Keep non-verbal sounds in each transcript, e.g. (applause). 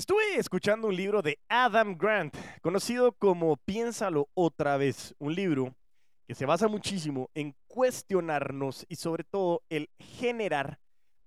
Estuve escuchando un libro de Adam Grant, conocido como Piénsalo otra vez, un libro que se basa muchísimo en cuestionarnos y sobre todo el generar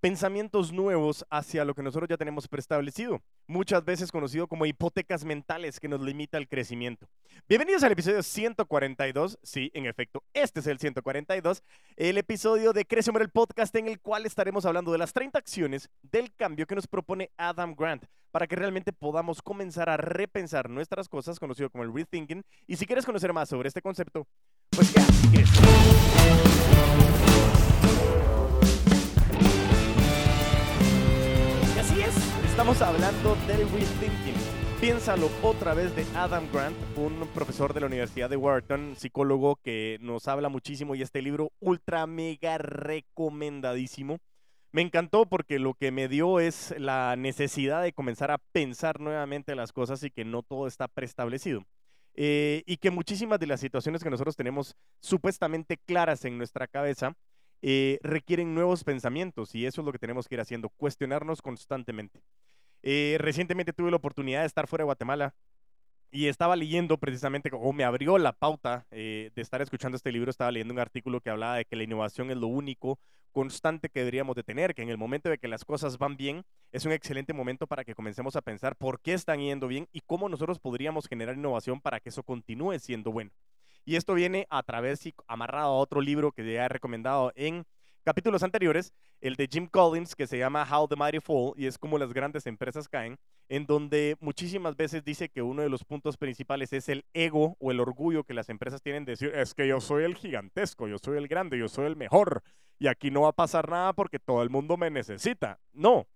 pensamientos nuevos hacia lo que nosotros ya tenemos preestablecido, muchas veces conocido como hipotecas mentales que nos limita el crecimiento. Bienvenidos al episodio 142, sí, en efecto, este es el 142, el episodio de Crece el podcast en el cual estaremos hablando de las 30 acciones del cambio que nos propone Adam Grant para que realmente podamos comenzar a repensar nuestras cosas, conocido como el rethinking, y si quieres conocer más sobre este concepto, pues ya, Estamos hablando del rethinking. Piénsalo otra vez de Adam Grant, un profesor de la Universidad de Wharton, psicólogo que nos habla muchísimo y este libro ultra mega recomendadísimo. Me encantó porque lo que me dio es la necesidad de comenzar a pensar nuevamente las cosas y que no todo está preestablecido. Eh, y que muchísimas de las situaciones que nosotros tenemos supuestamente claras en nuestra cabeza eh, requieren nuevos pensamientos y eso es lo que tenemos que ir haciendo, cuestionarnos constantemente. Eh, recientemente tuve la oportunidad de estar fuera de Guatemala y estaba leyendo precisamente, o me abrió la pauta eh, de estar escuchando este libro, estaba leyendo un artículo que hablaba de que la innovación es lo único constante que deberíamos de tener, que en el momento de que las cosas van bien, es un excelente momento para que comencemos a pensar por qué están yendo bien y cómo nosotros podríamos generar innovación para que eso continúe siendo bueno. Y esto viene a través y amarrado a otro libro que ya he recomendado en capítulos anteriores, el de Jim Collins, que se llama How the Mighty Fall, y es como las grandes empresas caen, en donde muchísimas veces dice que uno de los puntos principales es el ego o el orgullo que las empresas tienen de decir, es que yo soy el gigantesco, yo soy el grande, yo soy el mejor, y aquí no va a pasar nada porque todo el mundo me necesita. No,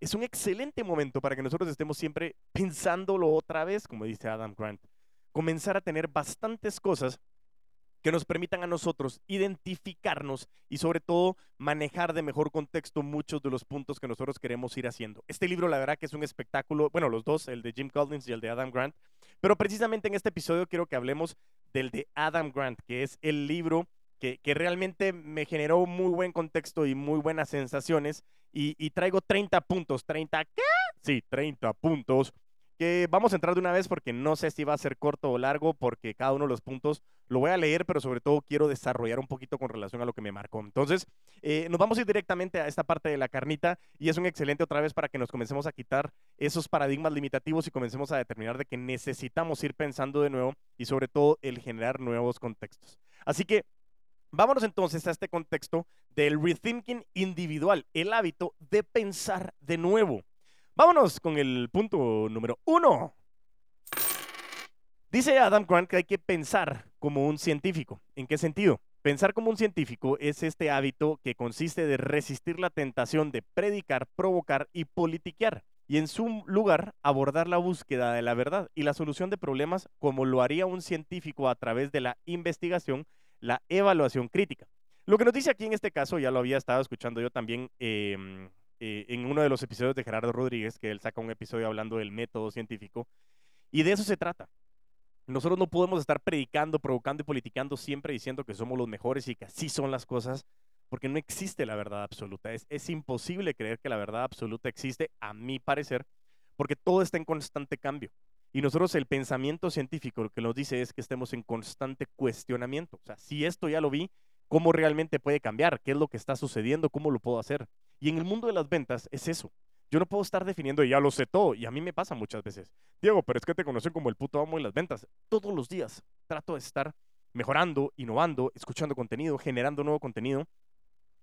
es un excelente momento para que nosotros estemos siempre pensándolo otra vez, como dice Adam Grant comenzar a tener bastantes cosas que nos permitan a nosotros identificarnos y sobre todo manejar de mejor contexto muchos de los puntos que nosotros queremos ir haciendo. Este libro la verdad que es un espectáculo, bueno, los dos, el de Jim Collins y el de Adam Grant, pero precisamente en este episodio quiero que hablemos del de Adam Grant, que es el libro que, realmente me generó muy buen contexto y muy buenas sensaciones y, y traigo 30 puntos, 30, ¿qué? Sí, 30 puntos vamos a entrar de una vez porque no sé si va a ser corto o largo, porque cada uno de los puntos lo voy a leer, pero sobre todo quiero desarrollar un poquito con relación a lo que me marcó. Entonces, eh, nos vamos a ir directamente a esta parte de la carnita y es un excelente otra vez para que nos comencemos a quitar esos paradigmas limitativos y comencemos a determinar de que necesitamos ir pensando de nuevo y sobre todo el generar nuevos contextos. Así que Vámonos entonces a este contexto del rethinking individual, el hábito de pensar de nuevo. Vámonos con el punto número uno. Dice Adam Grant que hay que pensar como un científico. ¿En qué sentido? Pensar como un científico es este hábito que consiste de resistir la tentación de predicar, provocar y politiquear, y en su lugar abordar la búsqueda de la verdad y la solución de problemas como lo haría un científico a través de la investigación, la evaluación crítica. Lo que nos dice aquí en este caso, ya lo había estado escuchando yo también em, eh, en uno de los episodios de Gerardo Rodríguez, que él saca un episodio hablando del método científico, y de eso se trata. Nosotros no podemos estar predicando, provocando y politicando siempre diciendo que somos los mejores y que así son las cosas, porque no existe la verdad absoluta. Es, es imposible creer que la verdad absoluta existe, a mi parecer, porque todo está en constante cambio. Y nosotros el pensamiento científico lo que nos dice es que estemos en constante cuestionamiento. O sea, si esto ya lo vi, ¿cómo realmente puede cambiar? ¿Qué es lo que está sucediendo? ¿Cómo lo puedo hacer? Y en el mundo de las ventas es eso. Yo no puedo estar definiendo, ya lo sé todo, y a mí me pasa muchas veces. Diego, pero es que te conocen como el puto amo de las ventas. Todos los días trato de estar mejorando, innovando, escuchando contenido, generando nuevo contenido,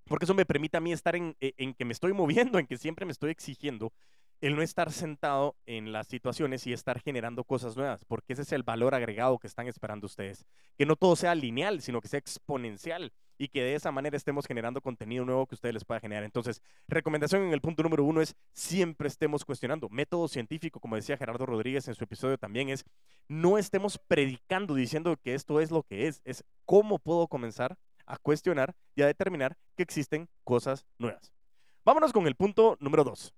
porque eso me permite a mí estar en, e, en que me estoy moviendo, en que siempre me estoy exigiendo el no estar sentado en las situaciones y estar generando cosas nuevas, porque ese es el valor agregado que están esperando ustedes. Que no todo sea lineal, sino que sea exponencial y que de esa manera estemos generando contenido nuevo que ustedes les pueda generar. Entonces, recomendación en el punto número uno es siempre estemos cuestionando. Método científico, como decía Gerardo Rodríguez en su episodio también, es no estemos predicando diciendo que esto es lo que es, es cómo puedo comenzar a cuestionar y a determinar que existen cosas nuevas. Vámonos con el punto número dos.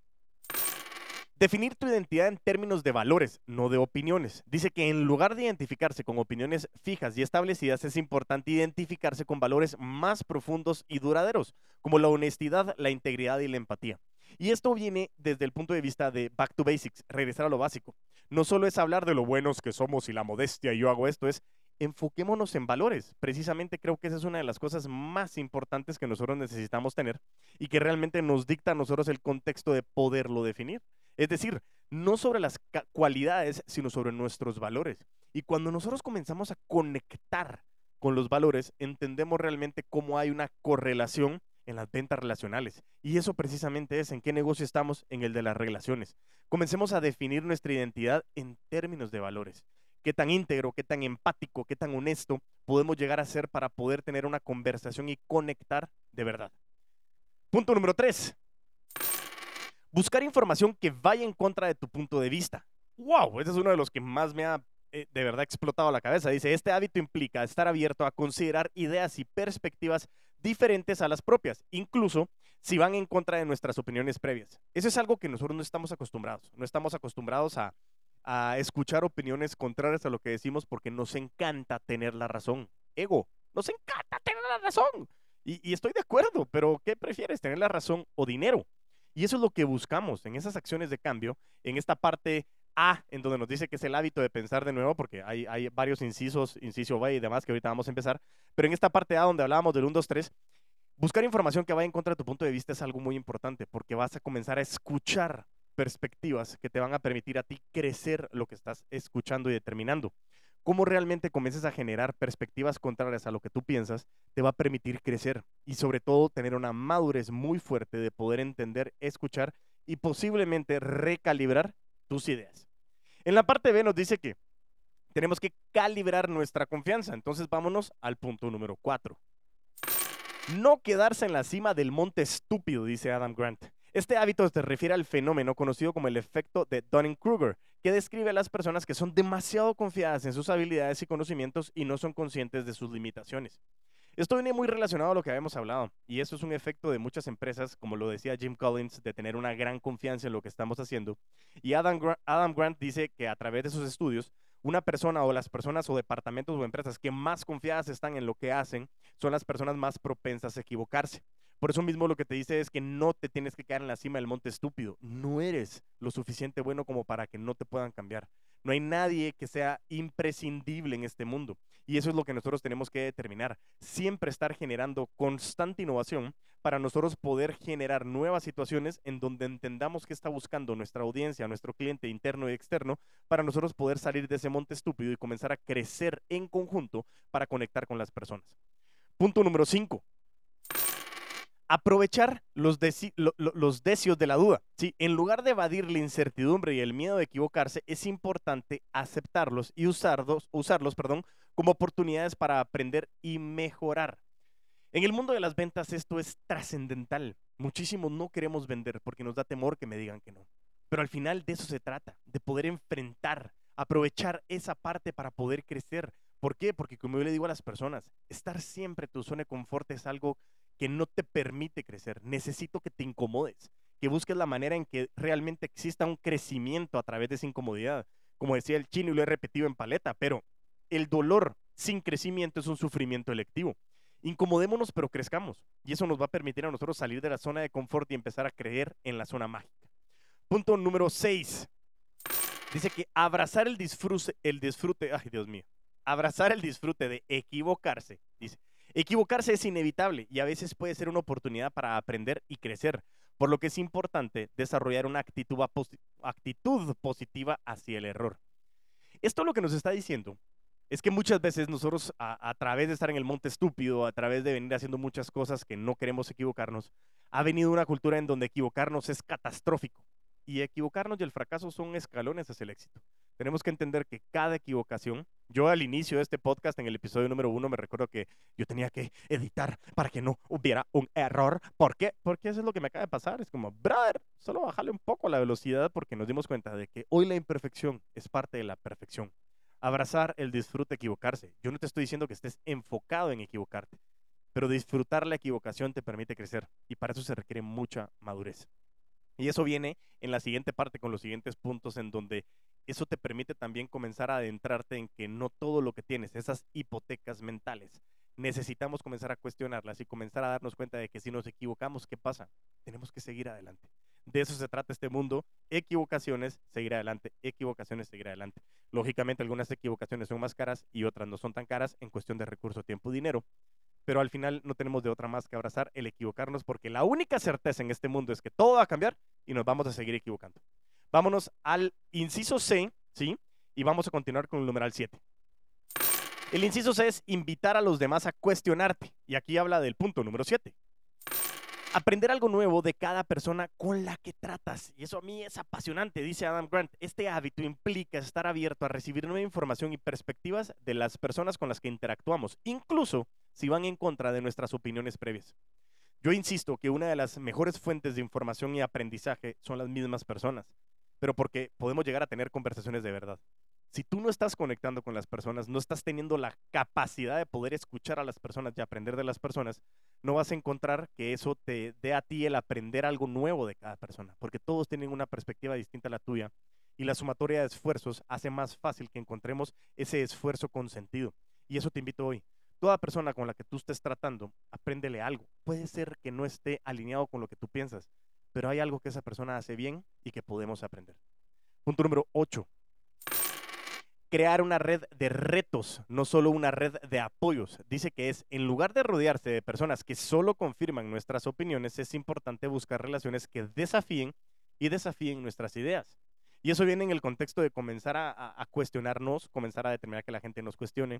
Definir tu identidad en términos de valores, no de opiniones. Dice que en lugar de identificarse con opiniones fijas y establecidas, es importante identificarse con valores más profundos y duraderos, como la honestidad, la integridad y la empatía. Y esto viene desde el punto de vista de back to basics, regresar a lo básico. No solo es hablar de lo buenos que somos y la modestia y yo hago esto, es enfoquémonos en valores. Precisamente creo que esa es una de las cosas más importantes que nosotros necesitamos tener y que realmente nos dicta a nosotros el contexto de poderlo definir. Es decir, no sobre las cualidades, sino sobre nuestros valores. Y cuando nosotros comenzamos a conectar con los valores, entendemos realmente cómo hay una correlación en las ventas relacionales. Y eso precisamente es en qué negocio estamos, en el de las relaciones. Comencemos a definir nuestra identidad en términos de valores. Qué tan íntegro, qué tan empático, qué tan honesto podemos llegar a ser para poder tener una conversación y conectar de verdad. Punto número tres. Buscar información que vaya en contra de tu punto de vista. ¡Wow! Ese es uno de los que más me ha eh, de verdad explotado la cabeza. Dice, este hábito implica estar abierto a considerar ideas y perspectivas diferentes a las propias, incluso si van en contra de nuestras opiniones previas. Eso es algo que nosotros no estamos acostumbrados. No estamos acostumbrados a, escuchar opiniones contrarias a lo que decimos porque nos encanta tener la razón. Ego, nos encanta tener la razón. Y, y estoy de acuerdo, pero ¿qué prefieres, tener la razón o dinero? Y eso es lo que buscamos en esas acciones de cambio, en esta parte A, en donde nos dice que es el hábito de pensar de nuevo, porque hay, varios incisos, inciso B y demás que ahorita vamos a empezar, pero en esta parte A donde hablábamos del 1, 2, 3, buscar información que vaya en contra de tu punto de vista es algo muy importante, porque vas a comenzar a escuchar perspectivas que te van a permitir a ti crecer lo que estás escuchando y determinando. Cómo realmente comiences a generar perspectivas contrarias a lo que tú piensas, te va a permitir crecer y sobre todo tener una madurez muy fuerte de poder entender, escuchar y posiblemente recalibrar tus ideas. En la parte B nos dice que tenemos que calibrar nuestra confianza. Entonces vámonos al punto número 4. No quedarse en la cima del monte estúpido, dice Adam Grant. Este hábito se refiere al fenómeno conocido como el efecto de Dunning-Kruger, que describe a las personas que son demasiado confiadas en sus habilidades y conocimientos y no son conscientes de sus limitaciones. Esto viene muy relacionado a lo que habíamos hablado, y eso es un efecto de muchas empresas, como lo decía Jim Collins, de tener una gran confianza en lo que estamos haciendo. Y Adam, Adam Grant dice que a través de sus estudios, una persona o las personas o departamentos o empresas que más confiadas están en lo que hacen son las personas más propensas a equivocarse. Por eso mismo lo que te dice es que no te tienes que quedar en la cima del monte estúpido. No eres lo suficiente bueno como para que no te puedan cambiar. No hay nadie que sea imprescindible en este mundo. Y eso es lo que nosotros tenemos que determinar. Siempre estar generando constante innovación para nosotros poder generar nuevas situaciones en donde entendamos qué está buscando nuestra audiencia, nuestro cliente interno y externo, para nosotros poder salir de ese monte estúpido y comenzar a crecer en conjunto para conectar con las personas. Punto número 5 aprovechar los, decios de la duda. ¿sí? En lugar de evadir la incertidumbre y el miedo de equivocarse, es importante aceptarlos y usarlos, usarlos perdón, como oportunidades para aprender y mejorar. En el mundo de las ventas esto es trascendental. Muchísimos no queremos vender porque nos da temor que me digan que no. Pero al final de eso se trata, de poder enfrentar, aprovechar esa parte para poder crecer. ¿Por qué? Porque como yo le digo a las personas, estar siempre en tu zona de confort es algo que no te permite crecer. Necesito que te incomodes, que busques la manera en que realmente exista un crecimiento a través de esa incomodidad. Como decía el chino y lo he repetido en paleta, pero el dolor sin crecimiento es un sufrimiento electivo. Incomodémonos, pero crezcamos. Y eso nos va a permitir a nosotros salir de la zona de confort y empezar a creer en la zona mágica. Punto número 6. Dice que abrazar el disfrute, el disfrute, ay Dios mío, abrazar el disfrute de equivocarse, dice, Equivocarse es inevitable y a veces puede ser una oportunidad para aprender y crecer, por lo que es importante desarrollar una actitud, positiva hacia el error. Esto lo que nos está diciendo es que muchas veces nosotros, a, través de estar en el monte estúpido, a través de venir haciendo muchas cosas que no queremos equivocarnos, ha venido una cultura en donde equivocarnos es catastrófico. Y equivocarnos y el fracaso son escalones hacia el éxito tenemos que entender que cada equivocación, yo al inicio de este podcast, en el episodio número uno, me recuerdo que yo tenía que editar para que no hubiera un error. ¿Por qué? Porque eso es lo que me acaba de pasar. Es como, brother, solo bajarle un poco la velocidad porque nos dimos cuenta de que hoy la imperfección es parte de la perfección. Abrazar el disfrute, equivocarse. Yo no te estoy diciendo que estés enfocado en equivocarte, pero disfrutar la equivocación te permite crecer y para eso se requiere mucha madurez. Y eso viene en la siguiente parte con los siguientes puntos en donde eso te permite también comenzar a adentrarte en que no todo lo que tienes, esas hipotecas mentales, necesitamos comenzar a cuestionarlas y comenzar a darnos cuenta de que si nos equivocamos, ¿qué pasa? Tenemos que seguir adelante. De eso se trata este mundo. Equivocaciones, seguir adelante. Equivocaciones, seguir adelante. Lógicamente, algunas equivocaciones son más caras y otras no son tan caras en cuestión de recurso, tiempo, dinero. Pero al final no tenemos de otra más que abrazar el equivocarnos porque la única certeza en este mundo es que todo va a cambiar y nos vamos a seguir equivocando. Vámonos al inciso C, ¿sí? Y vamos a continuar con el numeral 7. El inciso C es invitar a los demás a cuestionarte. Y aquí habla del punto número 7. Aprender algo nuevo de cada persona con la que tratas. Y eso a mí es apasionante, dice Adam Grant. Este hábito implica estar abierto a recibir nueva información y perspectivas de las personas con las que interactuamos, incluso si van en contra de nuestras opiniones previas. Yo insisto que una de las mejores fuentes de información y aprendizaje son las mismas personas, pero porque podemos llegar a tener conversaciones de verdad. Si tú no estás conectando con las personas, no estás teniendo la capacidad de poder escuchar a las personas y aprender de las personas, no vas a encontrar que eso te dé a ti el aprender algo nuevo de cada persona, porque todos tienen una perspectiva distinta a la tuya y la sumatoria de esfuerzos hace más fácil que encontremos ese esfuerzo con sentido. Y eso te invito hoy. Toda persona con la que tú estés tratando, apréndele algo. Puede ser que no esté alineado con lo que tú piensas, pero hay algo que esa persona hace bien y que podemos aprender. Punto número 8 crear una red de retos, no solo una red de apoyos. Dice que es, en lugar de rodearse de personas que solo confirman nuestras opiniones, es importante buscar relaciones que desafíen y desafíen nuestras ideas. Y eso viene en el contexto de comenzar a, cuestionarnos, comenzar a determinar que la gente nos cuestione,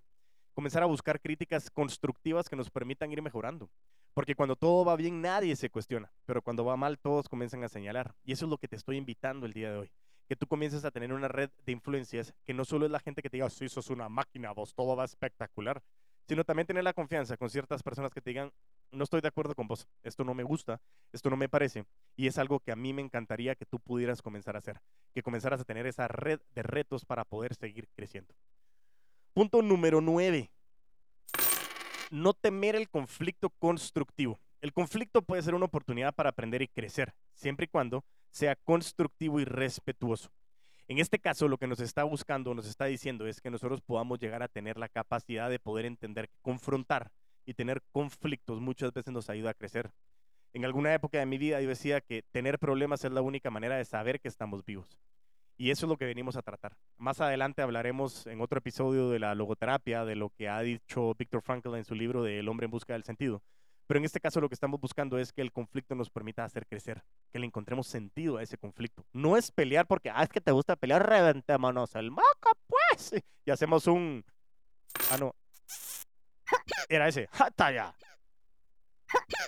comenzar a buscar críticas constructivas que nos permitan ir mejorando. Porque cuando todo va bien, nadie se cuestiona, pero cuando va mal, todos comienzan a señalar. Y eso es lo que te estoy invitando el día de hoy que tú comiences a tener una red de influencias que no solo es la gente que te diga, sí, sos una máquina, vos todo va espectacular, sino también tener la confianza con ciertas personas que te digan, no estoy de acuerdo con vos, esto no me gusta, esto no me parece, y es algo que a mí me encantaría que tú pudieras comenzar a hacer, que comenzaras a tener esa red de retos para poder seguir creciendo. Punto número nueve. No temer el conflicto constructivo. El conflicto puede ser una oportunidad para aprender y crecer, siempre y cuando sea constructivo y respetuoso. En este caso, lo que nos está buscando, nos está diciendo, es que nosotros podamos llegar a tener la capacidad de poder entender, confrontar y tener conflictos muchas veces nos ayuda a crecer. En alguna época de mi vida yo decía que tener problemas es la única manera de saber que estamos vivos. Y eso es lo que venimos a tratar. Más adelante hablaremos en otro episodio de la logoterapia, de lo que ha dicho Viktor Frankl en su libro de El hombre en busca del sentido. Pero en este caso lo que estamos buscando es que el conflicto nos permita hacer crecer, que le encontremos sentido a ese conflicto. No es pelear porque, ah, es que te gusta pelear, reventémonos el moco, pues. Y hacemos un... Ah, no. Era ese. ya!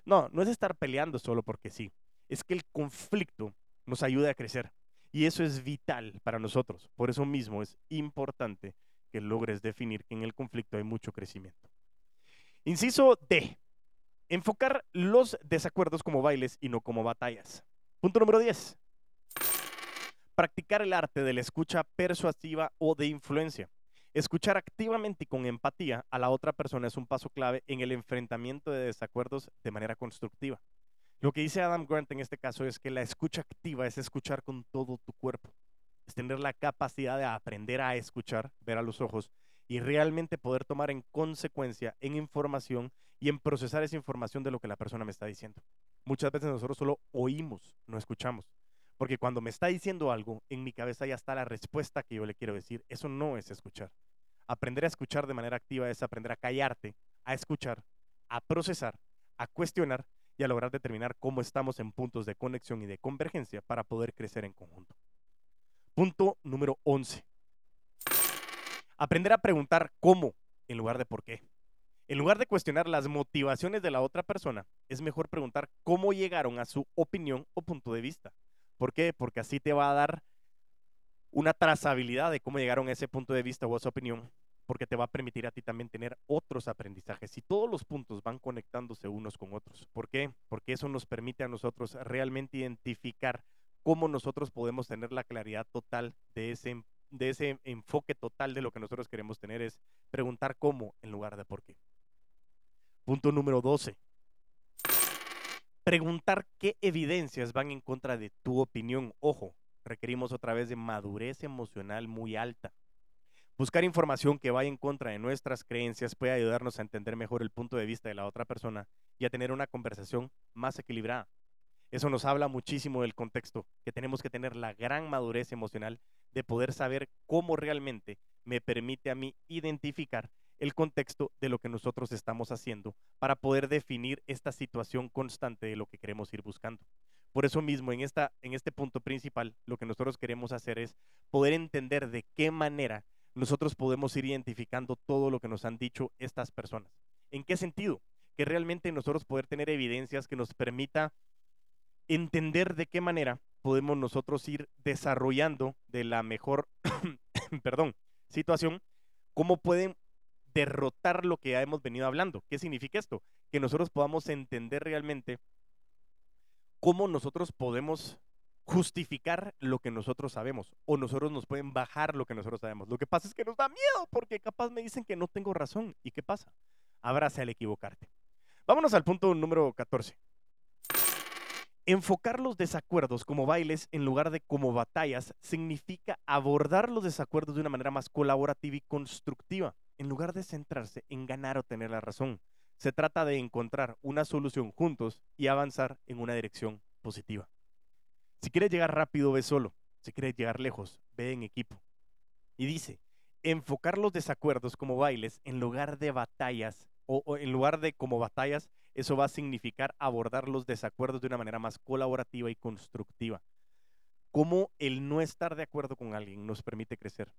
No, no es estar peleando solo porque sí. Es que el conflicto nos ayuda a crecer. Y eso es vital para nosotros. Por eso mismo es importante que logres definir que en el conflicto hay mucho crecimiento. Inciso D. Enfocar los desacuerdos como bailes y no como batallas. Punto número 10. Practicar el arte de la escucha persuasiva o de influencia. Escuchar activamente y con empatía a la otra persona es un paso clave en el enfrentamiento de desacuerdos de manera constructiva. Lo que dice Adam Grant en este caso es que la escucha activa es escuchar con todo tu cuerpo. Es tener la capacidad de aprender a escuchar, ver a los ojos y realmente poder tomar en consecuencia, en información y en procesar esa información de lo que la persona me está diciendo. Muchas veces nosotros solo oímos, no escuchamos. Porque cuando me está diciendo algo, en mi cabeza ya está la respuesta que yo le quiero decir. Eso no es escuchar. Aprender a escuchar de manera activa es aprender a callarte, a escuchar, a procesar, a cuestionar y a lograr determinar cómo estamos en puntos de conexión y de convergencia para poder crecer en conjunto. Punto número 11. Aprender a preguntar cómo en lugar de por qué. En lugar de cuestionar las motivaciones de la otra persona, es mejor preguntar cómo llegaron a su opinión o punto de vista. ¿Por qué? Porque así te va a dar una trazabilidad de cómo llegaron a ese punto de vista o a su opinión, porque te va a permitir a ti también tener otros aprendizajes y todos los puntos van conectándose unos con otros. ¿Por qué? Porque eso nos permite a nosotros realmente identificar cómo nosotros podemos tener la claridad total de ese, de ese enfoque total de lo que nosotros queremos tener, es preguntar cómo en lugar de por qué. Punto número 12. Preguntar qué evidencias van en contra de tu opinión. Ojo, requerimos otra vez de madurez emocional muy alta. Buscar información que vaya en contra de nuestras creencias puede ayudarnos a entender mejor el punto de vista de la otra persona y a tener una conversación más equilibrada. Eso nos habla muchísimo del contexto, que tenemos que tener la gran madurez emocional de poder saber cómo realmente me permite a mí identificar el contexto de lo que nosotros estamos haciendo para poder definir esta situación constante de lo que queremos ir buscando. Por eso mismo, en, esta, en este punto principal, lo que nosotros queremos hacer es poder entender de qué manera nosotros podemos ir identificando todo lo que nos han dicho estas personas. ¿En qué sentido? Que realmente nosotros poder tener evidencias que nos permita entender de qué manera podemos nosotros ir desarrollando de la mejor, (coughs) perdón, situación, cómo pueden derrotar lo que ya hemos venido hablando. ¿Qué significa esto? Que nosotros podamos entender realmente cómo nosotros podemos justificar lo que nosotros sabemos o nosotros nos pueden bajar lo que nosotros sabemos. Lo que pasa es que nos da miedo porque capaz me dicen que no tengo razón. ¿Y qué pasa? Abrace al equivocarte. Vámonos al punto número 14. Enfocar los desacuerdos como bailes en lugar de como batallas significa abordar los desacuerdos de una manera más colaborativa y constructiva, en lugar de centrarse en ganar o tener la razón. Se trata de encontrar una solución juntos y avanzar en una dirección positiva. Si quieres llegar rápido, ve solo. Si quieres llegar lejos, ve en equipo. Y dice, enfocar los desacuerdos como bailes en lugar de batallas o, en lugar de como batallas eso va a significar abordar los desacuerdos de una manera más colaborativa y constructiva. Cómo el no estar de acuerdo con alguien nos permite crecer.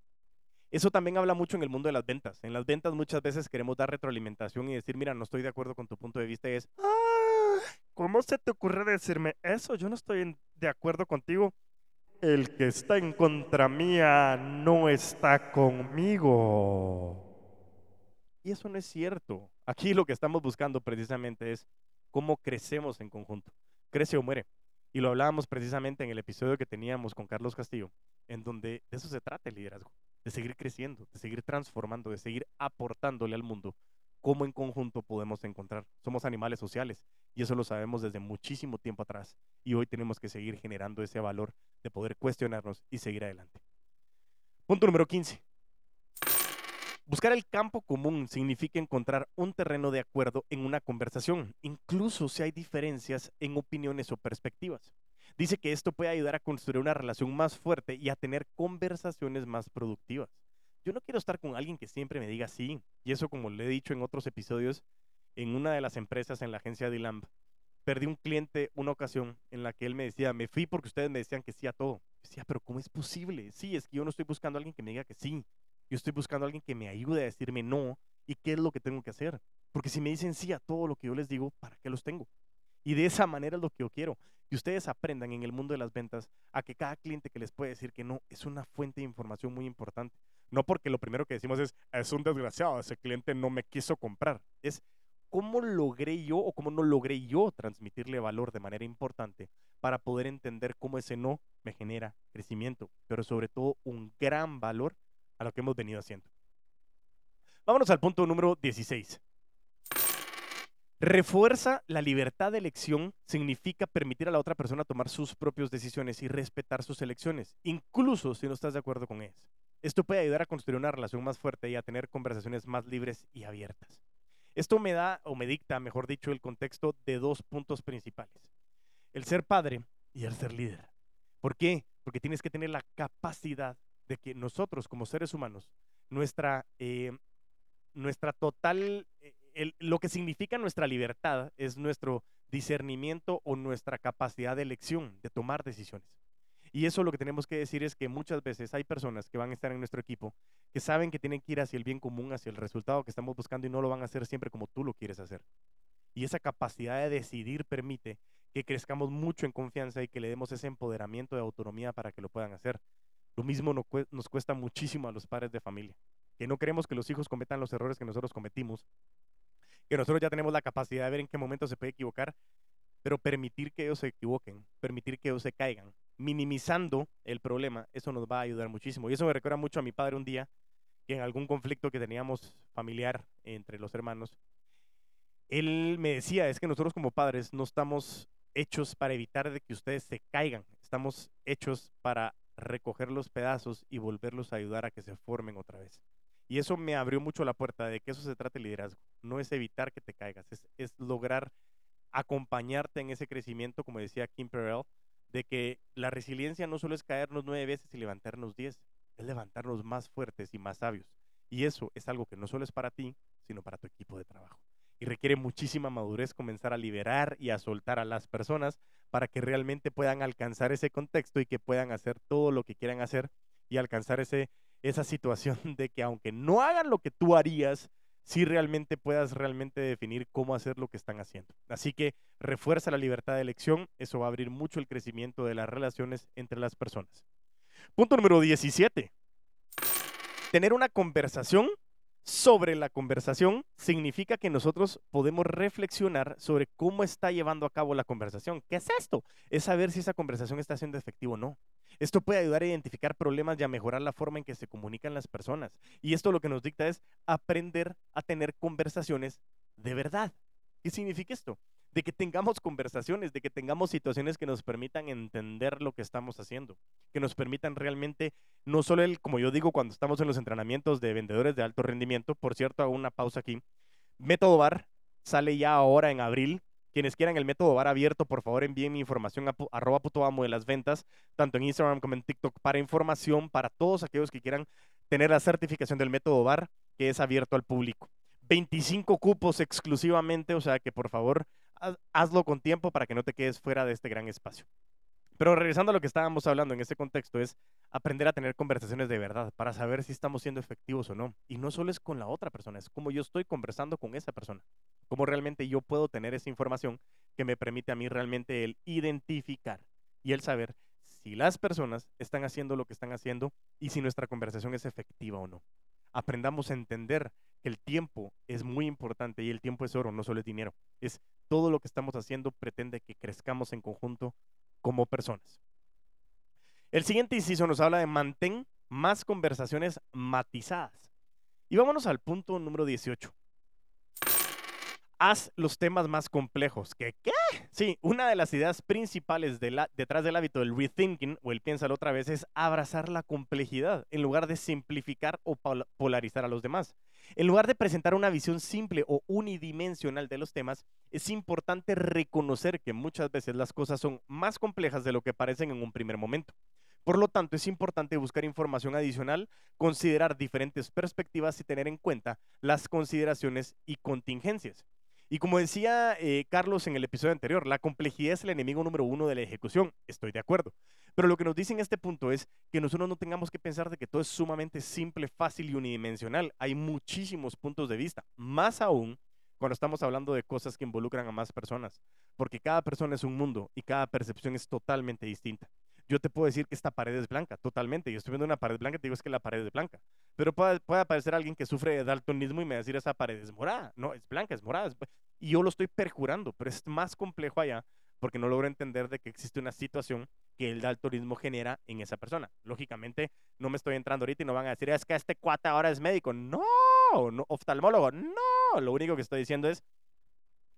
Eso también habla mucho en el mundo de las ventas. En las ventas muchas veces queremos dar retroalimentación y decir, mira, no estoy de acuerdo con tu punto de vista. Y es, ah, ¿cómo se te ocurre decirme eso? Yo no estoy de acuerdo contigo. El que está en contra mía no está conmigo. Y eso no es cierto. Aquí lo que estamos buscando precisamente es cómo crecemos en conjunto. Crece o muere. Y lo hablábamos precisamente en el episodio que teníamos con Carlos Castillo, en donde de eso se trata el liderazgo, de seguir creciendo, de seguir transformando, de seguir aportándole al mundo cómo en conjunto podemos encontrar. Somos animales sociales y eso lo sabemos desde muchísimo tiempo atrás y hoy tenemos que seguir generando ese valor de poder cuestionarnos y seguir adelante. Punto número 15. Buscar el campo común significa encontrar un terreno de acuerdo en una conversación, incluso si hay diferencias en opiniones o perspectivas. Dice que esto puede ayudar a construir una relación más fuerte y a tener conversaciones más productivas. Yo no quiero estar con alguien que siempre me diga sí, y eso como le he dicho en otros episodios, en una de las empresas en la agencia de Lamb, perdí un cliente una ocasión en la que él me decía, me fui porque ustedes me decían que sí a todo. decía, pero ¿cómo es posible? Sí, es que yo no estoy buscando a alguien que me diga que sí. Yo estoy buscando a alguien que me ayude a decirme no y qué es lo que tengo que hacer. Porque si me dicen sí a todo lo que yo les digo, ¿para qué los tengo? Y de esa manera es lo que yo quiero. Que ustedes aprendan en el mundo de las ventas a que cada cliente que les puede decir que no es una fuente de información muy importante. No porque lo primero que decimos es, es un desgraciado, ese cliente no me quiso comprar. Es cómo logré yo o cómo no logré yo transmitirle valor de manera importante para poder entender cómo ese no me genera crecimiento, pero sobre todo un gran valor a lo que hemos venido haciendo. Vámonos al punto número 16. Refuerza la libertad de elección significa permitir a la otra persona tomar sus propias decisiones y respetar sus elecciones, incluso si no estás de acuerdo con ellas. Esto puede ayudar a construir una relación más fuerte y a tener conversaciones más libres y abiertas. Esto me da o me dicta, mejor dicho, el contexto de dos puntos principales. El ser padre y el ser líder. ¿Por qué? Porque tienes que tener la capacidad de que nosotros como seres humanos, nuestra, eh, nuestra total, eh, lo que significa nuestra libertad es nuestro discernimiento o nuestra capacidad de elección, de tomar decisiones. Y eso lo que tenemos que decir es que muchas veces hay personas que van a estar en nuestro equipo que saben que tienen que ir hacia el bien común, hacia el resultado que estamos buscando y no lo van a hacer siempre como tú lo quieres hacer. Y esa capacidad de decidir permite que crezcamos mucho en confianza y que le demos ese empoderamiento de autonomía para que lo puedan hacer. Lo mismo nos cuesta muchísimo a los padres de familia, que no queremos que los hijos cometan los errores que nosotros cometimos, que nosotros ya tenemos la capacidad de ver en qué momento se puede equivocar, pero permitir que ellos se equivoquen, permitir que ellos se caigan, minimizando el problema, eso nos va a ayudar muchísimo. Y eso me recuerda mucho a mi padre un día, que en algún conflicto que teníamos familiar entre los hermanos, él me decía, es que nosotros como padres no estamos hechos para evitar de que ustedes se caigan, estamos hechos para recoger los pedazos y volverlos a ayudar a que se formen otra vez. Y eso me abrió mucho la puerta de que eso se trata de liderazgo. No es evitar que te caigas, es, lograr acompañarte en ese crecimiento, como decía Kim Perel, de que la resiliencia no solo es caernos nueve veces y levantarnos diez, es levantarnos más fuertes y más sabios. Y eso es algo que no solo es para ti, sino para tu equipo de trabajo. Requiere muchísima madurez comenzar a liberar y a soltar a las personas para que realmente puedan alcanzar ese contexto y que puedan hacer todo lo que quieran hacer y alcanzar ese, esa situación (laughs) de que aunque no hagan lo que tú harías, si realmente puedas realmente definir cómo hacer lo que están haciendo. Así que refuerza la libertad de elección, eso va a abrir mucho el crecimiento de las relaciones entre las personas. Punto número 17. Tener una conversación sobre la conversación significa que nosotros podemos reflexionar sobre cómo está llevando a cabo la conversación. ¿Qué es esto? Es saber si esa conversación está siendo efectiva o no. Esto puede ayudar a identificar problemas y a mejorar la forma en que se comunican las personas. Y esto lo que nos dicta es aprender a tener conversaciones de verdad. ¿Qué significa esto? De que tengamos conversaciones, de que tengamos situaciones que nos permitan entender lo que estamos haciendo, que nos permitan realmente, no solo el, como yo digo, cuando estamos en los entrenamientos de vendedores de alto rendimiento, por cierto, hago una pausa aquí. Método Bar sale ya ahora en abril, quienes quieran el método bar abierto, por favor envíen mi información a arroba puto amo de las ventas, tanto en Instagram como en TikTok, para información para todos aquellos que quieran tener la certificación del método bar, que es abierto al público. 25 cupos exclusivamente, o sea que por favor hazlo con tiempo para que no te quedes fuera de este gran espacio. Pero regresando a lo que estábamos hablando en este contexto es aprender a tener conversaciones de verdad para saber si estamos siendo efectivos o no. Y no solo es con la otra persona, es como yo estoy conversando con esa persona. Cómo realmente yo puedo tener esa información que me permite a mí realmente el identificar y el saber si las personas están haciendo lo que están haciendo y si nuestra conversación es efectiva o no. Aprendamos a entender que el tiempo es muy importante y el tiempo es oro, no solo es dinero. Es todo lo que estamos haciendo pretende que crezcamos en conjunto como personas. El siguiente inciso nos habla de mantén más conversaciones matizadas. Y vámonos al punto número 18. Haz los temas más complejos. ¿Qué? ¿Qué? Sí, una de las ideas principales detrás del hábito del rethinking o el piénsalo otra vez es abrazar la complejidad en lugar de simplificar o polarizar a los demás. En lugar de presentar una visión simple o unidimensional de los temas, es importante reconocer que muchas veces las cosas son más complejas de lo que parecen en un primer momento. Por lo tanto, es importante buscar información adicional, considerar diferentes perspectivas y tener en cuenta las consideraciones y contingencias. Y como decía eh, Carlos en el episodio anterior, la complejidad es el enemigo número uno de la ejecución. Estoy de acuerdo. Pero lo que nos dice en este punto es que nosotros no tengamos que pensar de que todo es sumamente simple, fácil y unidimensional. Hay muchísimos puntos de vista. Más aún cuando estamos hablando de cosas que involucran a más personas. Porque cada persona es un mundo y cada percepción es totalmente distinta yo te puedo decir que esta pared es blanca, totalmente. Yo estoy viendo una pared blanca y te digo es que la pared es blanca. Pero puede, puede aparecer alguien que sufre de daltonismo y me decir esa pared es morada. No, es blanca, es morada. Y yo lo estoy perjurando, pero es más complejo allá porque no logro entender de que existe una situación que el daltonismo genera en esa persona. Lógicamente, no me estoy entrando ahorita y no van a decir, es que este cuate ahora es médico. No, no oftalmólogo. No, lo único que estoy diciendo es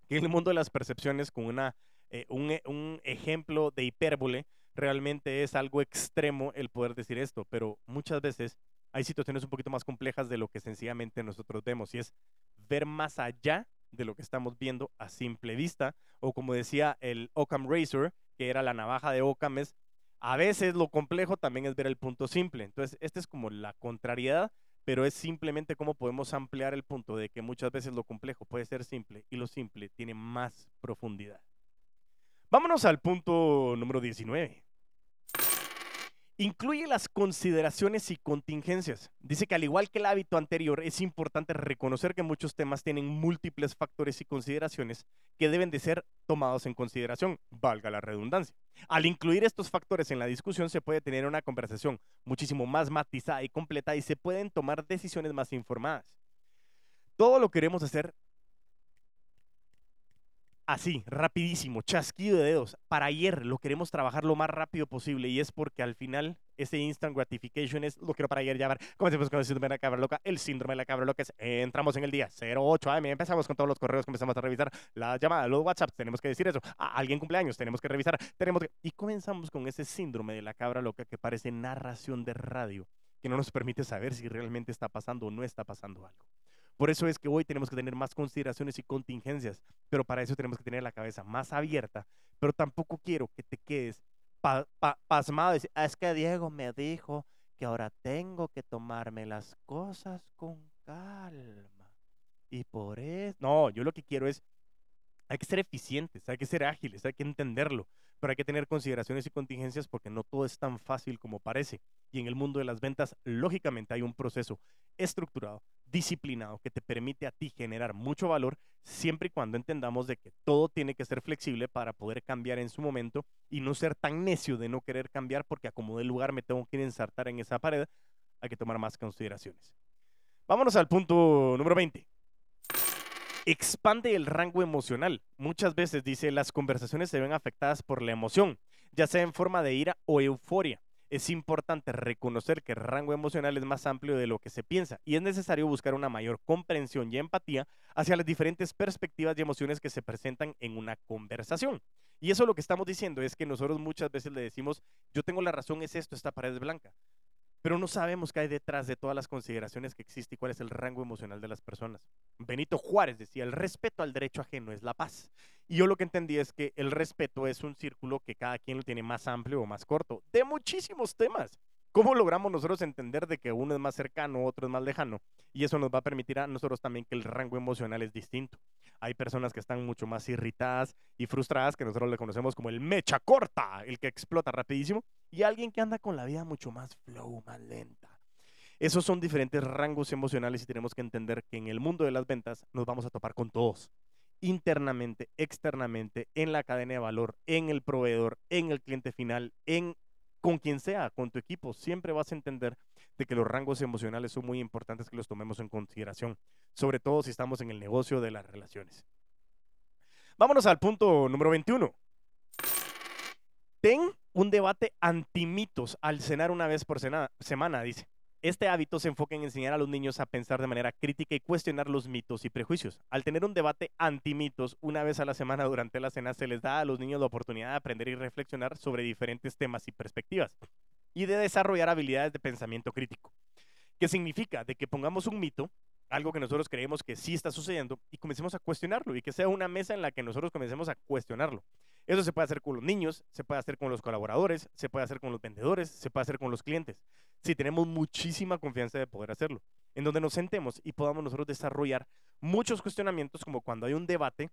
que en el mundo de las percepciones, con una, eh, un, un ejemplo de hipérbole, realmente es algo extremo el poder decir esto, pero muchas veces hay situaciones un poquito más complejas de lo que sencillamente nosotros vemos y es ver más allá de lo que estamos viendo a simple vista o como decía el Occam Razor, que era la navaja de Occam, a veces lo complejo también es ver el punto simple. Entonces, esta es como la contrariedad, pero es simplemente cómo podemos ampliar el punto de que muchas veces lo complejo puede ser simple y lo simple tiene más profundidad. Vámonos al punto número 19. Incluye las consideraciones y contingencias. Dice que al igual que el hábito anterior, es importante reconocer que muchos temas tienen múltiples factores y consideraciones que deben de ser tomados en consideración, valga la redundancia. Al incluir estos factores en la discusión, se puede tener una conversación muchísimo más matizada y completa y se pueden tomar decisiones más informadas. Todo lo queremos hacer así, rapidísimo, chasquido de dedos. Para ayer lo queremos trabajar lo más rápido posible y es porque al final ese instant gratification es lo quiero para ayer ver. Comencemos con el síndrome de la cabra loca. El síndrome de la cabra loca es entramos en el día 08 AM, empezamos con todos los correos, comenzamos a revisar la llamada, los WhatsApp, tenemos que decir eso. A alguien cumpleaños, tenemos que revisar, tenemos. Y comenzamos con ese síndrome de la cabra loca que parece narración de radio, que no nos permite saber si realmente está pasando o no está pasando algo. Por eso es que hoy tenemos que tener más consideraciones y contingencias, pero para eso tenemos que tener la cabeza más abierta, pero tampoco quiero que te quedes pasmado y decir, ah, es que Diego me dijo que ahora tengo que tomarme las cosas con calma. Y por eso, no, yo lo que quiero es, hay que ser eficientes, hay que ser ágiles, hay que entenderlo pero hay que tener consideraciones y contingencias porque no todo es tan fácil como parece. Y en el mundo de las ventas, lógicamente hay un proceso estructurado, disciplinado, que te permite a ti generar mucho valor siempre y cuando entendamos de que todo tiene que ser flexible para poder cambiar en su momento y no ser tan necio de no querer cambiar porque acomodé el lugar, me tengo que a ensartar en esa pared. Hay que tomar más consideraciones. Vámonos al punto número 20 expande el rango emocional. Muchas veces, dice, las conversaciones se ven afectadas por la emoción, ya sea en forma de ira o euforia. Es importante reconocer que el rango emocional es más amplio de lo que se piensa y es necesario buscar una mayor comprensión y empatía hacia las diferentes perspectivas y emociones que se presentan en una conversación. Y eso lo que estamos diciendo es que nosotros muchas veces le decimos, yo tengo la razón, es esto, esta pared es blanca pero no sabemos qué hay detrás de todas las consideraciones que existen y cuál es el rango emocional de las personas. Benito Juárez decía, el respeto al derecho ajeno es la paz. Y yo lo que entendí es que el respeto es un círculo que cada quien lo tiene más amplio o más corto, de muchísimos temas. ¿Cómo logramos nosotros entender de que uno es más cercano, otro es más lejano? Y eso nos va a permitir a nosotros también que el rango emocional es distinto. Hay personas que están mucho más irritadas y frustradas, que nosotros le conocemos como el mecha corta, el que explota rapidísimo, y alguien que anda con la vida mucho más flow, más lenta. Esos son diferentes rangos emocionales y tenemos que entender que en el mundo de las ventas nos vamos a topar con todos internamente, externamente, en la cadena de valor, en el proveedor, en el cliente final, en con quien sea, con tu equipo, siempre vas a entender de que los rangos emocionales son muy importantes que los tomemos en consideración, sobre todo si estamos en el negocio de las relaciones. Vámonos al punto número 21. Ten un debate antimitos al cenar una vez por semana, dice. Este hábito se enfoca en enseñar a los niños a pensar de manera crítica y cuestionar los mitos y prejuicios. Al tener un debate anti-mitos una vez a la semana (laughs) durante la cena, se les da a los niños la oportunidad de aprender y reflexionar sobre diferentes temas y perspectivas y de desarrollar habilidades de pensamiento crítico. ¿Qué significa? De que pongamos un mito, algo que nosotros creemos que sí está sucediendo, y comencemos a cuestionarlo y que sea una mesa en la que nosotros comencemos a cuestionarlo. Eso se puede hacer con los niños, se puede hacer con los colaboradores, se puede hacer con los vendedores, se puede hacer con los clientes. Si tenemos muchísima confianza de poder hacerlo, en donde nos sentemos y podamos nosotros desarrollar muchos cuestionamientos como cuando hay un debate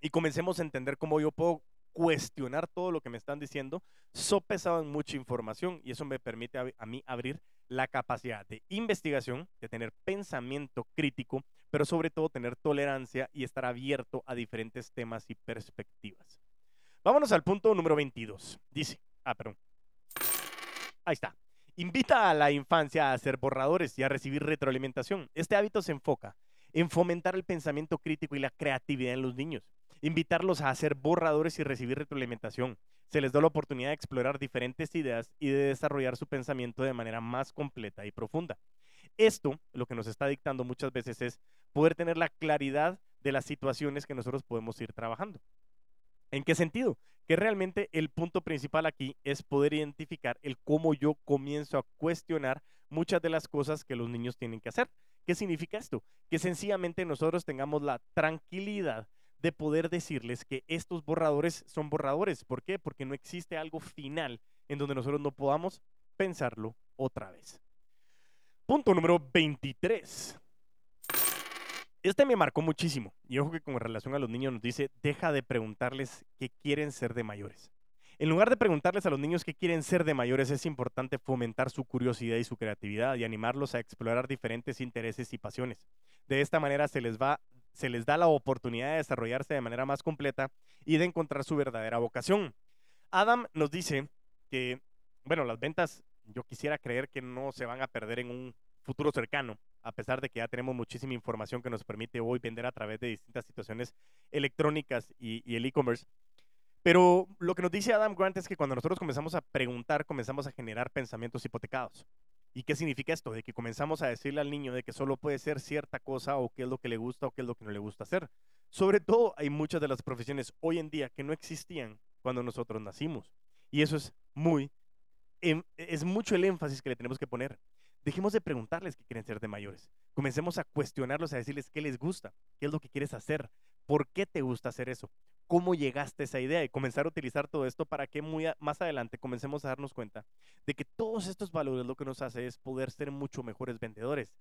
y comencemos a entender cómo yo puedo cuestionar todo lo que me están diciendo, sopesado en mucha información y eso me permite a, mí abrir la capacidad de investigación, de tener pensamiento crítico, pero sobre todo tener tolerancia y estar abierto a diferentes temas y perspectivas. Vámonos al punto número 22. Dice, ah, perdón. Ahí está. Invita a la infancia a hacer borradores y a recibir retroalimentación. Este hábito se enfoca en fomentar el pensamiento crítico y la creatividad en los niños. Invitarlos a hacer borradores y recibir retroalimentación. Se les da la oportunidad de explorar diferentes ideas y de desarrollar su pensamiento de manera más completa y profunda. Esto lo que nos está dictando muchas veces es poder tener la claridad de las situaciones que nosotros podemos ir trabajando. ¿En qué sentido? Que realmente el punto principal aquí es poder identificar el cómo yo comienzo a cuestionar muchas de las cosas que los niños tienen que hacer. ¿Qué significa esto? Que sencillamente nosotros tengamos la tranquilidad de poder decirles que estos borradores son borradores. ¿Por qué? Porque no existe algo final en donde nosotros no podamos pensarlo otra vez. Punto número 23. Este me marcó muchísimo. Y ojo que con relación a los niños nos dice, deja de preguntarles qué quieren ser de mayores. En lugar de preguntarles a los niños qué quieren ser de mayores, es importante fomentar su curiosidad y su creatividad y animarlos a explorar diferentes intereses y pasiones. De esta manera se les va se les da la oportunidad de desarrollarse de manera más completa y de encontrar su verdadera vocación. Adam nos dice que, bueno, las ventas yo quisiera creer que no se van a perder en un futuro cercano, a pesar de que ya tenemos muchísima información que nos permite hoy vender a través de distintas situaciones electrónicas y, el e-commerce. Pero lo que nos dice Adam Grant es que cuando nosotros comenzamos a preguntar, comenzamos a generar pensamientos hipotecados. ¿Y qué significa esto? De que comenzamos a decirle al niño de que solo puede ser cierta cosa o qué es lo que le gusta o qué es lo que no le gusta hacer. Sobre todo hay muchas de las profesiones hoy en día que no existían cuando nosotros nacimos. Y eso es muy, em, es mucho el énfasis que le tenemos que poner Dejemos de preguntarles qué quieren ser de mayores. Comencemos a cuestionarlos, a decirles qué les gusta, qué es lo que quieres hacer, por qué te gusta hacer eso, cómo llegaste a esa idea y comenzar a utilizar todo esto para que muy más adelante comencemos a darnos cuenta de que todos estos valores lo que nos hace es poder ser mucho mejores vendedores.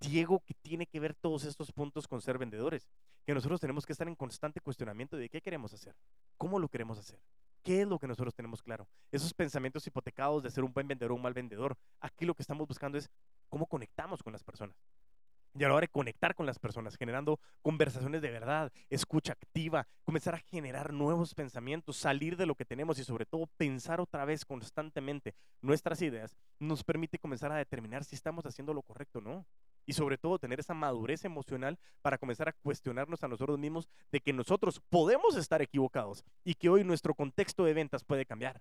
Diego, que tiene que ver todos estos puntos con ser vendedores, que nosotros tenemos que estar en constante cuestionamiento de qué queremos hacer, cómo lo queremos hacer, qué es lo que nosotros tenemos claro. Esos pensamientos hipotecados de ser un buen vendedor o un mal vendedor, aquí lo que estamos buscando es cómo conectamos con las personas. Y a la conectar con las personas, generando conversaciones de verdad, escucha activa, comenzar a generar nuevos pensamientos, salir de lo que tenemos y sobre todo pensar otra vez constantemente nuestras ideas, nos permite comenzar a determinar si estamos haciendo lo correcto o no y sobre todo tener esa madurez emocional para comenzar a cuestionarnos a nosotros mismos de que nosotros podemos estar equivocados y que hoy nuestro contexto de ventas puede cambiar.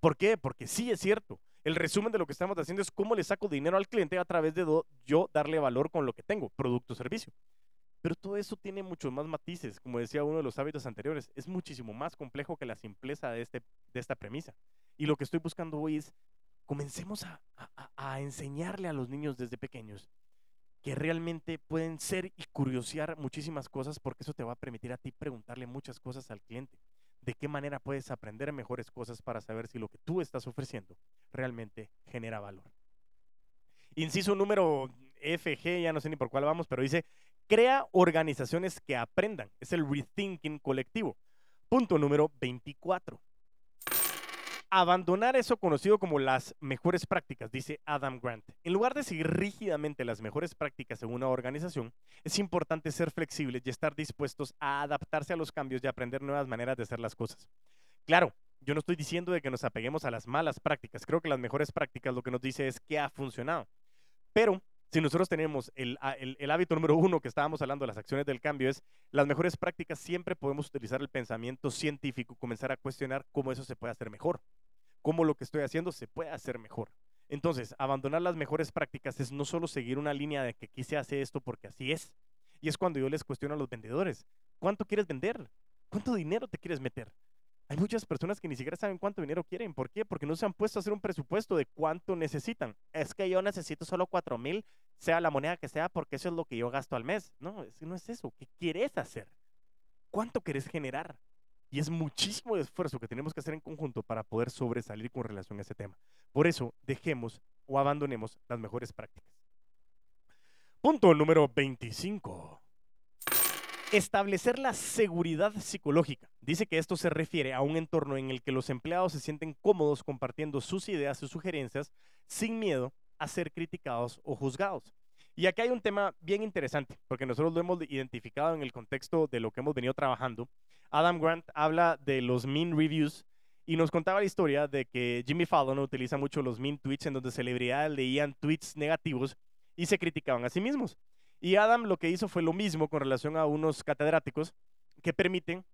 ¿Por qué? Porque sí es cierto. El resumen de lo que estamos haciendo es cómo le saco dinero al cliente a través de yo darle valor con lo que tengo, producto o servicio. Pero todo eso tiene muchos más matices, como decía uno de los hábitos anteriores, es muchísimo más complejo que la simpleza de, este, de esta premisa. Y lo que estoy buscando hoy es, comencemos a, a enseñarle a los niños desde pequeños que realmente pueden ser y curiosear muchísimas cosas porque eso te va a permitir a ti preguntarle muchas cosas al cliente. De qué manera puedes aprender mejores cosas para saber si lo que tú estás ofreciendo realmente genera valor. Inciso número FG, ya no sé ni por cuál vamos, pero dice, crea organizaciones que aprendan. Es el rethinking colectivo. Punto número 24 abandonar eso conocido como las mejores prácticas, dice Adam Grant. En lugar de seguir rígidamente las mejores prácticas en una organización, es importante ser flexibles y estar dispuestos a adaptarse a los cambios y aprender nuevas maneras de hacer las cosas. Claro, yo no estoy diciendo de que nos apeguemos a las malas prácticas. Creo que las mejores prácticas lo que nos dice es que ha funcionado. Pero si nosotros tenemos el, hábito número uno que estábamos hablando de las acciones del cambio, es las mejores prácticas, siempre podemos utilizar el pensamiento científico, comenzar a cuestionar cómo eso se puede hacer mejor, cómo lo que estoy haciendo se puede hacer mejor. Entonces, abandonar las mejores prácticas es no solo seguir una línea de que aquí se hace esto porque así es. Y es cuando yo les cuestiono a los vendedores, ¿cuánto quieres vender? ¿Cuánto dinero te quieres meter? Hay muchas personas que ni siquiera saben cuánto dinero quieren. ¿Por qué? Porque no se han puesto a hacer un presupuesto de cuánto necesitan. Es que yo necesito solo 4 mil, sea la moneda que sea, porque eso es lo que yo gasto al mes. No, no es eso. ¿Qué quieres hacer? ¿Cuánto quieres generar? Y es muchísimo esfuerzo que tenemos que hacer en conjunto para poder sobresalir con relación a ese tema. Por eso, dejemos o abandonemos las mejores prácticas. Punto número 25. Establecer la seguridad psicológica. Dice que esto se refiere a un entorno en el que los empleados se sienten cómodos compartiendo sus ideas y sugerencias sin miedo a ser criticados o juzgados. Y aquí hay un tema bien interesante, porque nosotros lo hemos identificado en el contexto de lo que hemos venido trabajando. Adam Grant habla de los mean reviews y nos contaba la historia de que Jimmy Fallon utiliza mucho los mean tweets en donde celebridades leían tweets negativos y se criticaban a sí mismos. Y Adam lo que hizo fue lo mismo con relación a unos catedráticos que permiten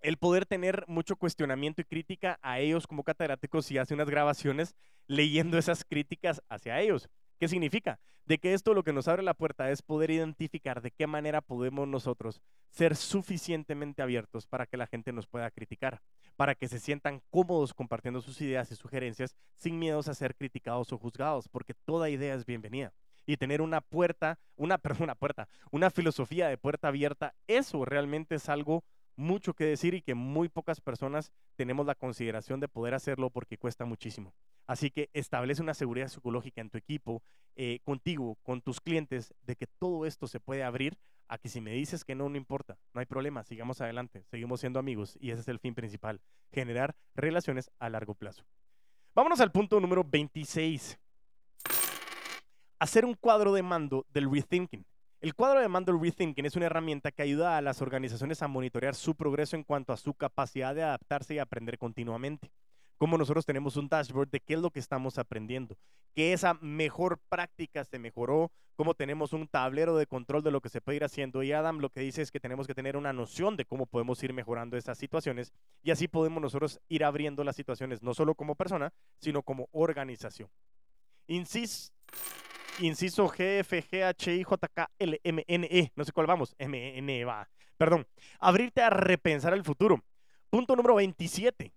el poder tener mucho cuestionamiento y crítica a ellos como catedráticos y hace unas grabaciones leyendo esas críticas hacia ellos. ¿Qué significa? De que esto lo que nos abre la puerta es poder identificar de qué manera podemos nosotros ser suficientemente abiertos para que la gente nos pueda criticar, para que se sientan cómodos compartiendo sus ideas y sugerencias sin miedos a ser criticados o juzgados, porque toda idea es bienvenida y tener una puerta, una, (laughs) perdón, una puerta, una filosofía de puerta abierta, eso realmente es algo mucho que decir y que muy pocas personas tenemos la consideración de poder hacerlo porque cuesta muchísimo. Así que establece una seguridad psicológica en tu equipo, eh, contigo, con tus clientes, de que todo esto se puede abrir a que si me dices que no, no importa, no hay problema, sigamos adelante, seguimos siendo amigos y ese es el fin principal, generar relaciones a largo plazo. Vámonos al punto número 26 hacer un cuadro de mando del rethinking. El cuadro de mando del rethinking es una herramienta que ayuda a las organizaciones a monitorear su progreso en cuanto a su capacidad de adaptarse y aprender continuamente. Como nosotros tenemos un dashboard de qué es lo que estamos aprendiendo, qué esa mejor práctica se mejoró, cómo tenemos un tablero de control de lo que se puede ir haciendo. Y Adam lo que dice es que tenemos que tener una noción de cómo podemos ir mejorando esas situaciones y así podemos nosotros ir abriendo las situaciones, no solo como persona, sino como organización. Insisto inciso G, F, G, H, I, J, K, L, M, N, E. No sé cuál vamos. M, N, E, va. Perdón. Abrirte a repensar el futuro. Punto número 27.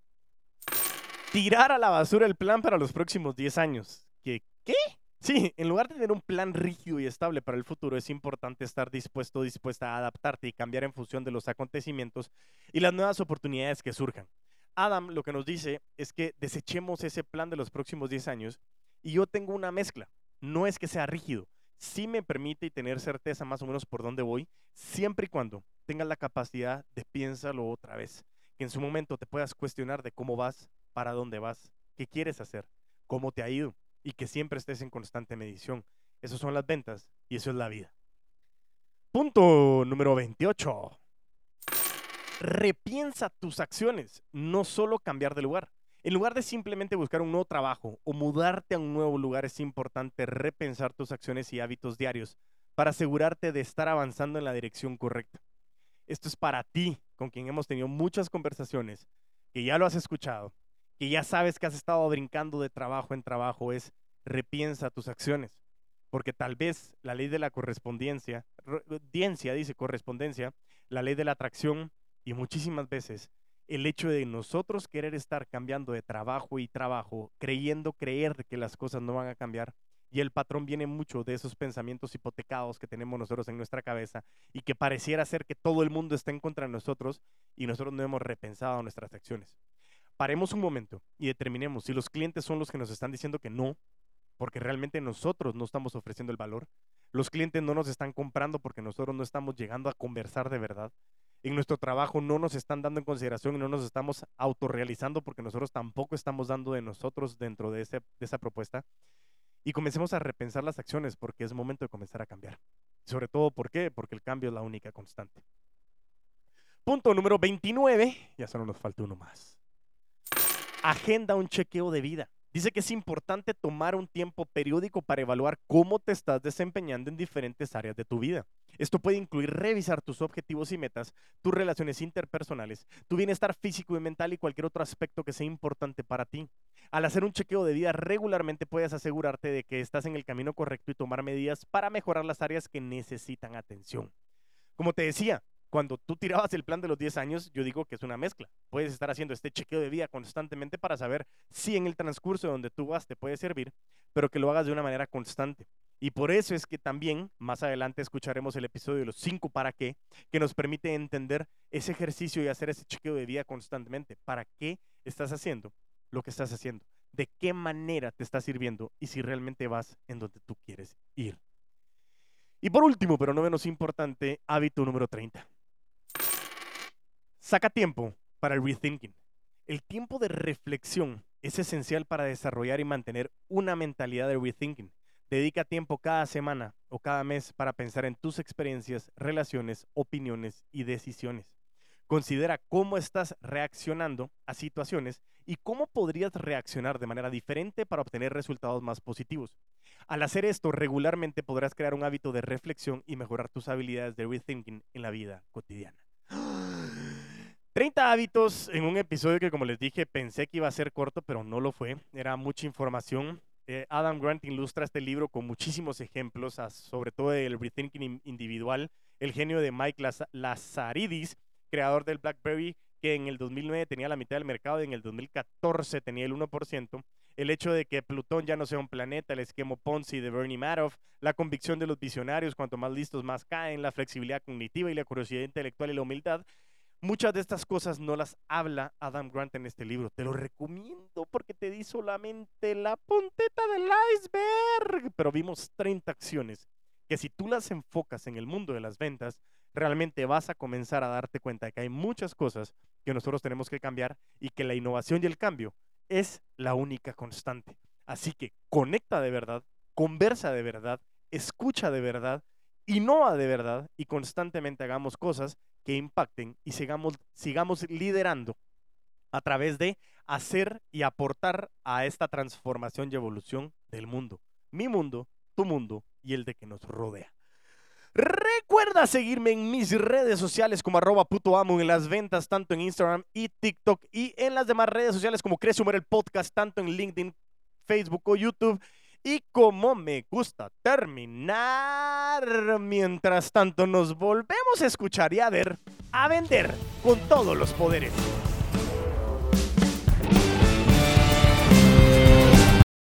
Tirar a la basura el plan para los próximos 10 años. ¿Qué? ¿Qué? Sí, en lugar de tener un plan rígido y estable para el futuro, es importante estar dispuesto o dispuesta a adaptarte y cambiar en función de los acontecimientos y las nuevas oportunidades que surjan. Adam lo que nos dice es que desechemos ese plan de los próximos 10 años y yo tengo una mezcla. No es que sea rígido, sí me permite tener certeza más o menos por dónde voy, siempre y cuando tengas la capacidad de piénsalo otra vez, que en su momento te puedas cuestionar de cómo vas, para dónde vas, qué quieres hacer, cómo te ha ido y que siempre estés en constante medición. Esas son las ventas y eso es la vida. Punto número 28. Repiensa tus acciones, no solo cambiar de lugar. En lugar de simplemente buscar un nuevo trabajo o mudarte a un nuevo lugar, es importante repensar tus acciones y hábitos diarios para asegurarte de estar avanzando en la dirección correcta. Esto es para ti, con quien hemos tenido muchas conversaciones, que ya lo has escuchado que ya sabes que has estado brincando de trabajo en trabajo es repiensa tus acciones. Porque tal vez la ley de la correspondencia, audiencia dice correspondencia, la ley de la atracción y muchísimas veces el hecho de nosotros querer estar cambiando de trabajo y trabajo, creyendo creer que las cosas no van a cambiar, y el patrón viene mucho de esos pensamientos hipotecados que tenemos nosotros en nuestra cabeza y que pareciera ser que todo el mundo está en contra de nosotros y nosotros no hemos repensado nuestras acciones paremos un momento y determinemos si los clientes son los que nos están diciendo que no, porque realmente nosotros no estamos ofreciendo el valor. Los clientes no nos están comprando porque nosotros no estamos llegando a conversar de verdad. En nuestro trabajo no nos están dando en consideración y no nos estamos autorrealizando porque nosotros tampoco estamos dando de nosotros dentro de, de esa propuesta. Y comencemos a repensar las acciones porque es momento de comenzar a cambiar. Sobre todo, ¿por qué? Porque el cambio es la única constante. Punto número 29. Ya solo nos falta uno más agenda un chequeo de vida. Dice que es importante tomar un tiempo periódico para evaluar cómo te estás desempeñando en diferentes áreas de tu vida. Esto puede incluir revisar tus objetivos y metas, tus relaciones interpersonales, tu bienestar físico y mental y cualquier otro aspecto que sea importante para ti. Al hacer un chequeo de vida regularmente puedes asegurarte de que estás en el camino correcto y tomar medidas para mejorar las áreas que necesitan atención. Como te decía, cuando tú tirabas el plan de los 10 años, yo digo que es una mezcla. Puedes estar haciendo este chequeo de vida constantemente para saber si en el transcurso donde tú vas te puede servir, pero que lo hagas de una manera constante. Y por eso es que también más adelante escucharemos el episodio de los 5 para qué, que nos permite entender ese ejercicio y hacer ese chequeo de vida constantemente. ¿Para qué estás haciendo lo que estás haciendo? ¿De qué manera te está sirviendo? Y si realmente vas en donde tú quieres ir. Y por último, pero no menos importante, hábito número 30 Saca tiempo para el rethinking. El tiempo de reflexión es esencial para desarrollar y mantener una mentalidad de rethinking. Dedica tiempo cada semana o cada mes para pensar en tus experiencias, relaciones, opiniones y decisiones. Considera cómo estás reaccionando a situaciones y cómo podrías reaccionar de manera diferente para obtener resultados más positivos. Al hacer esto regularmente podrás crear un hábito de reflexión y mejorar tus habilidades de rethinking en la vida cotidiana. 30 hábitos en un episodio que, como les dije, pensé que iba a ser corto, pero no lo fue. Era mucha información. Eh, Adam Grant ilustra este libro con muchísimos ejemplos, sobre todo el rethinking individual, el genio de Mike Lazaridis, creador del BlackBerry, que en el 2009 tenía la mitad del mercado y en el 2014 tenía el 1%. El hecho de que Plutón ya no sea un planeta, el esquema Ponzi de Bernie Madoff, la convicción de los visionarios, cuanto más listos más caen, la flexibilidad cognitiva y la curiosidad intelectual y la humildad, Muchas de estas cosas no las habla Adam Grant en este libro. Te lo recomiendo porque te di solamente la punteta del iceberg. Pero vimos 30 acciones que si tú las enfocas en el mundo de las ventas, realmente vas a comenzar a darte cuenta de que hay muchas cosas que nosotros tenemos que cambiar y que la innovación y el cambio es la única constante. Así que conecta de verdad, conversa de verdad, escucha de verdad, innova de verdad y constantemente hagamos cosas que impacten y sigamos, sigamos liderando a través de hacer y aportar a esta transformación y evolución del mundo. Mi mundo, tu mundo y el de que nos rodea. Recuerda seguirme en mis redes sociales como arroba puto amo en las ventas, tanto en Instagram y TikTok y en las demás redes sociales como Crece el Podcast, tanto en LinkedIn, Facebook o YouTube. Y como me gusta terminar, mientras tanto nos volvemos a escuchar y a ver, a vender con todos los poderes.